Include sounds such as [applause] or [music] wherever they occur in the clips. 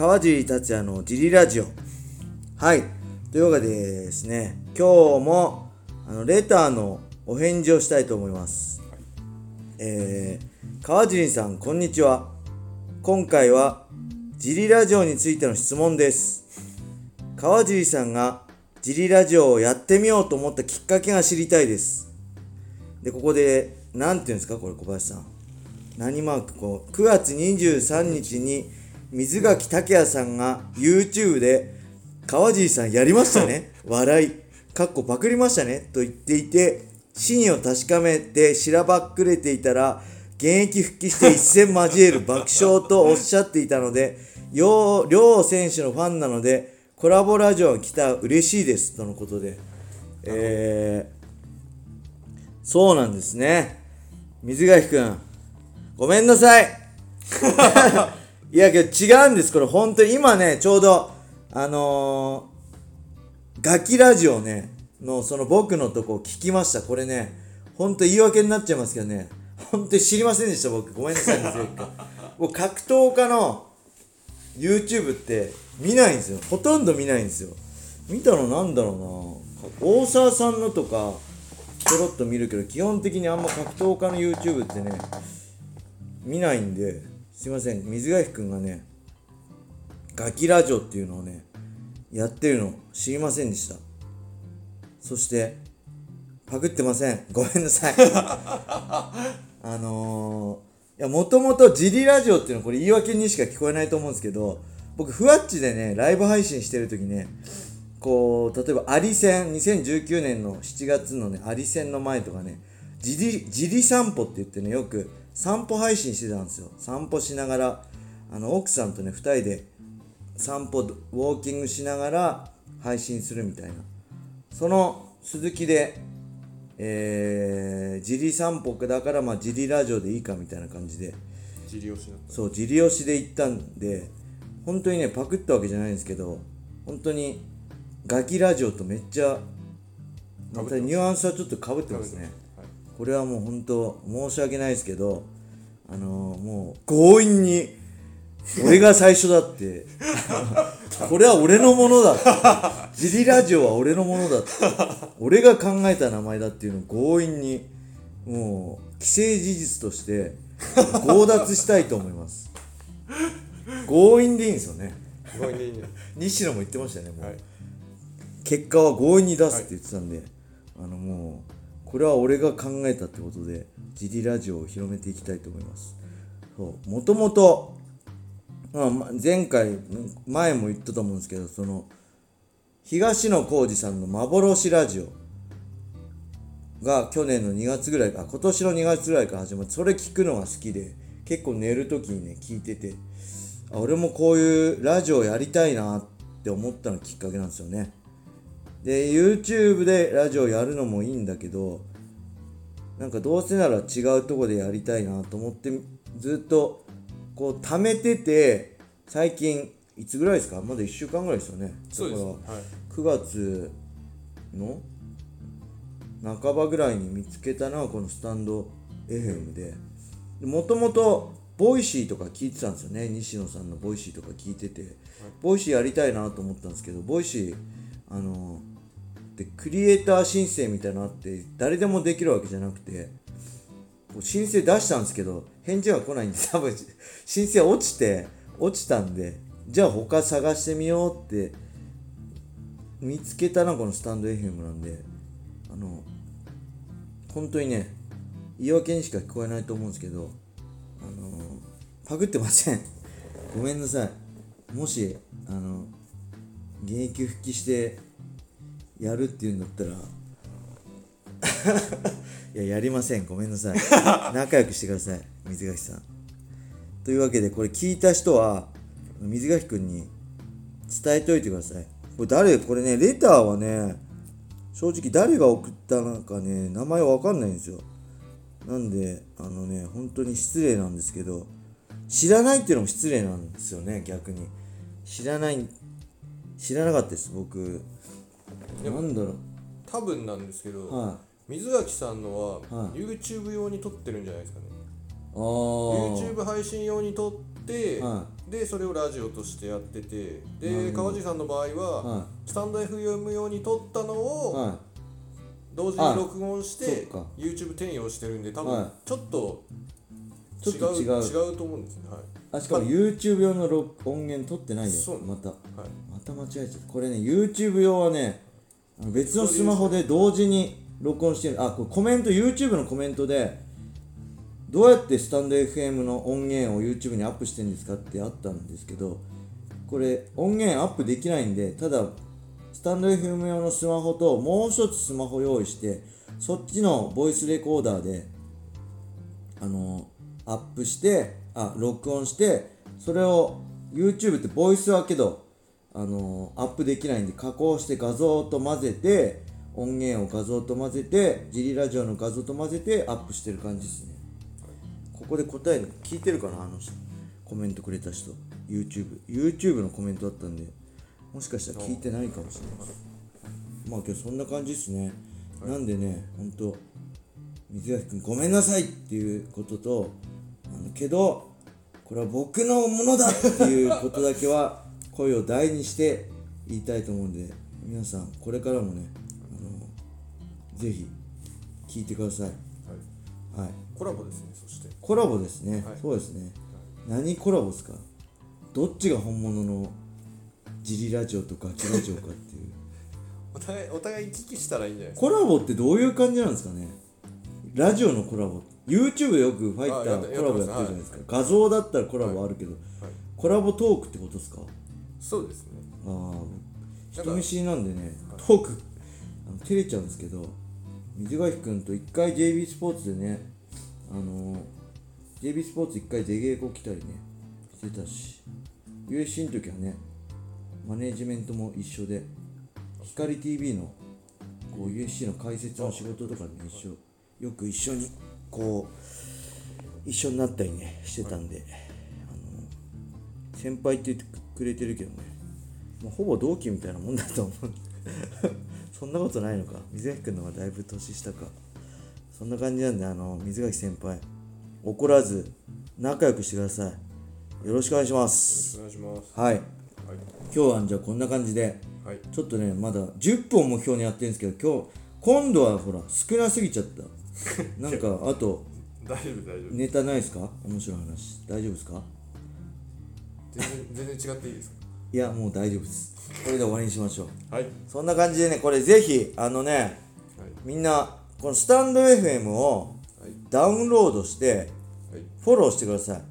川尻達也のジリラジオ。はい。というわけでですね今日もあのレターのお返事をしたいと思います、えー、川尻さんこんにちは。今回はジリラジオについての質問です。川尻さんがジリラジオをやってみようと思ったきっかけが知りたいです。でここで何て言うんですかこれ小林さん。何マークこう9月23日に水垣竹也さんが YouTube で川尻さんやりましたね。[laughs] 笑い。かっこパクりましたね。と言っていて真意を確かめてしらばっくれていたら現役復帰して一戦交える爆笑とおっしゃっていたので両両選手のファンなのでコラボラジオが来たら嬉しいです。とのことで。えー、そうなんですね。水垣くんごめんなさい [laughs] いやけど違うんですこれ本当に。今ねちょうどあのー、ガキラジオねのその僕のとこ聞きました。これね本当言い訳になっちゃいますけどね本当に知りませんでした僕。ごめんなさいね絶対僕格闘家の YouTube って見ないんですよ。ほとんど見ないんですよ。見たのなんだろうな。大沢さんのとかちょろっと見るけど基本的にあんま格闘家の YouTube ってね見ないんで。すいません。水垣くんがねガキラジオっていうのをねやってるの。知りませんでした。そしてパクってません。ごめんなさい。[laughs] あのー、いやもともとジリラジオっていうのはこれ言い訳にしか聞こえないと思うんですけど僕ふわっちでねライブ配信してる時ねこう例えばアリ戦2019年の7月のねアリ戦の前とかねジリジリ散歩って言ってねよく散歩配信してたんですよ。散歩しながらあの奥さんとね2人で散歩ウォーキングしながら配信するみたいな。その続きでえー、ジリ散歩だからまあジリラジオでいいかみたいな感じで。ジリ押しだった。そうジリ押しで行ったんで本当にねパクったわけじゃないんですけど本当にガキラジオとめっちゃまたニュアンスはちょっとかぶってますね。はい。これはもう本当申し訳ないですけどあのー、もう強引に俺が最初だって。これは俺のものだジリラジオは俺のものだ俺が考えた名前だっていうのを強引にもう既成事実として強奪したいと思います。強引でいいんですよね。ごめんねいいね西野も言ってましたよねもう、はい。結果は強引に出すって言ってたんで、あのもうこれは俺が考えたってことでジリラジオを広めていきたいと思います。そう。もともとまあ前回前も言ったと思うんですけどその東野幸治さんの幻ラジオが去年の2月ぐらいか今年の2月ぐらいから始まってそれ聞くのが好きで結構寝る時にね聞いててあ俺もこういうラジオやりたいなって思ったのきっかけなんですよね。で YouTube でラジオやるのもいいんだけどなんかどうせなら違うとこでやりたいなと思ってずっとこう貯めてて最近いつぐらいですか？まだ1週間ぐらいですよね。だからはい9月の半ばぐらいに見つけたのはこのスタンド FM で。もともと Voicyとか聞いてたんですよね。西野さんの Voicyとか聞いてて。 Voicyやりたいなと思ったんですけど Voicyあのでクリエイター申請みたいなのあって誰でもできるわけじゃなくて申請出したんですけど返事が来ないんで [laughs] 多分申請落ちて落ちたんでじゃあ他探してみようって見つけたのがこのスタンド FM なんであの本当にね言い訳にしか聞こえないと思うんですけどあのパクってません。ごめんなさい。もしあの現役復帰してやるっていうんだったら [laughs] いややりません。ごめんなさい。[laughs] 仲良くしてください。水垣さん。というわけでこれ聞いた人は水垣くんに伝えておいてください。これ誰これねレターはね正直誰が送ったのかね名前わかんないんですよ。なんであのね本当に失礼なんですけど知らないっていうのも失礼なんですよね逆に。知らない知らなかったです僕なんだろ多分なんですけど、うは水垣さんのは、はい。YouTube 用に撮ってるんじゃないですかね。YouTube 配信用に撮って、はでそれをラジオとしてやっててで川地さんの場合は、はスタンド FM 用に撮ったのいをは同時に録音して YouTube 転用してるんで多はい。分ちょっとちょっと違う違う。と思うんですね。はい。あしかも YouTube 用の録音源取ってないよ。そうまた。はい。また間違えちゃった。これね YouTube 用はね別のスマホで同時に録音してる。あこれコメント YouTube のコメントでどうやってスタンド FM の音源を YouTube にアップしてるんですかってあったんですけどこれ音源アップできないんでただスタンド FM 用のスマホともう一つスマホ用意してそっちのボイスレコーダーであのアップしてあ録音してそれを YouTube ってボイスはけどあのアップできないんで加工して画像と混ぜて音源を画像と混ぜてジリラジオの画像と混ぜてアップしてる感じですね。ここで答え聞いてるかなあのコメントくれた人。YouTube YouTube のコメントだったんでもしかしたら聞いてないかもしれないまあ今日そんな感じですね、なんでねほんと水垣君ごめんなさいっていうこととあのけどこれは僕のものだっていうことだけは声を大にして言いたいと思うんで皆さんこれからもねあのぜひ聞いてください。はい。はい。コラボですねそして。コラボですね、はい。そうですね。何コラボですか？どっちが本物のジリラジオとガキラジオかっていう。[laughs] お互いお互い行き来したらいいんじゃないですコラボってどういう感じなんですかね？ラジオのコラボ。YouTube でよくファイターコラボやってるじゃないですか、画像だったらコラボあるけど、かはい。コラボトークってことですか？そうですね。ああ人見知りなんでねトークあの照れちゃうんですけど水垣君と一回 JB スポーツでねあの JB スポーツ一回出稽古来たりねしてたし USC の時はねマネージメントも一緒で光 TV のこう USC の解説の仕事とかね一緒。よく一緒にこう一緒になったりねしてたんで、あの先輩って言ってくれてるけどね。もうほぼ同期みたいなもんだと思う。[laughs] そんなことないのか。水垣君の方がだいぶ年下か。そんな感じなんであの水垣先輩。怒らず仲良くしてください。よろしくお願いします。お願いします。はい。はい。今日はじゃあこんな感じではい。ちょっとねまだ10分を目標にやってるんですけど今日今度はほら少なすぎちゃった。[laughs] なんかあと大丈夫大丈夫。ネタないですか？面白い話。大丈夫ですか？全然全然違っていいですか？いやもう大丈夫です。これで終わりにしましょう。はい。そんな感じでねこれぜひあのねはい。みんなこのスタンド FM をはい。ダウンロードしてはい。フォローしてください。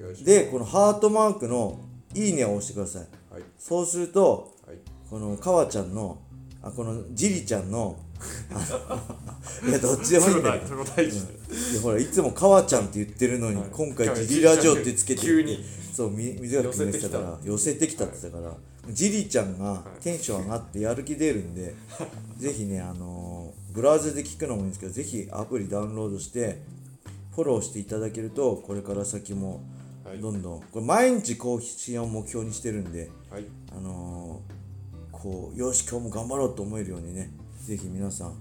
お願いします。でこのハートマークのいいねを押してください。はい。そうするとはい。このかわちゃんのあこのジリちゃんの [laughs] いやどっちでもいいんだけど。それも大事いやほらいつもかわちゃんって言ってるのに、はい。今回ジリラジオってつけて急に。そうみ水垣君言ってたから寄せてきた。って言ってたから、ジリちゃんがテンション上がってやる気出るんで、[laughs] ぜひねあのーブラウザで聞くのもいいんですけどぜひアプリダウンロードしてフォローしていただけるとこれから先もはい。どんどん、これ毎日更新を目標にしてるんではい。あのーこうよし今日も頑張ろうと思えるようにねぜひ皆さんはい。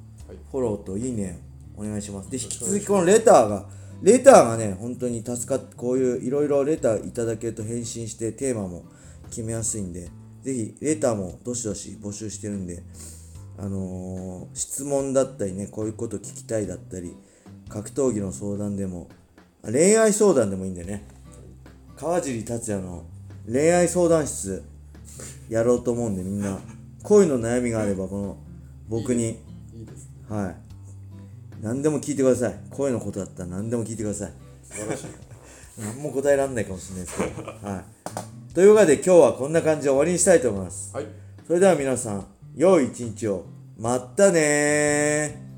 フォローといいねお願いします。で引き続きこのレターがレターがね本当に助かってこういういろいろレターいただけると返信してテーマも決めやすいんでぜひレターもどしどし募集してるんであのー質問だったりねこういうこと聞きたいだったり格闘技の相談でもあ恋愛相談でもいいんでね。川尻達也の恋愛相談室やろうと思うんでみんな。恋の悩みがあればこの僕に。いいですはい。何でも聞いてください。声のことだったら何でも聞いてください。素晴らしい。[laughs] 何も答えられないかもしれないですけど。はい。というわけで今日はこんな感じで終わりにしたいと思います。はい。それでは皆さん良い一日を。まったねー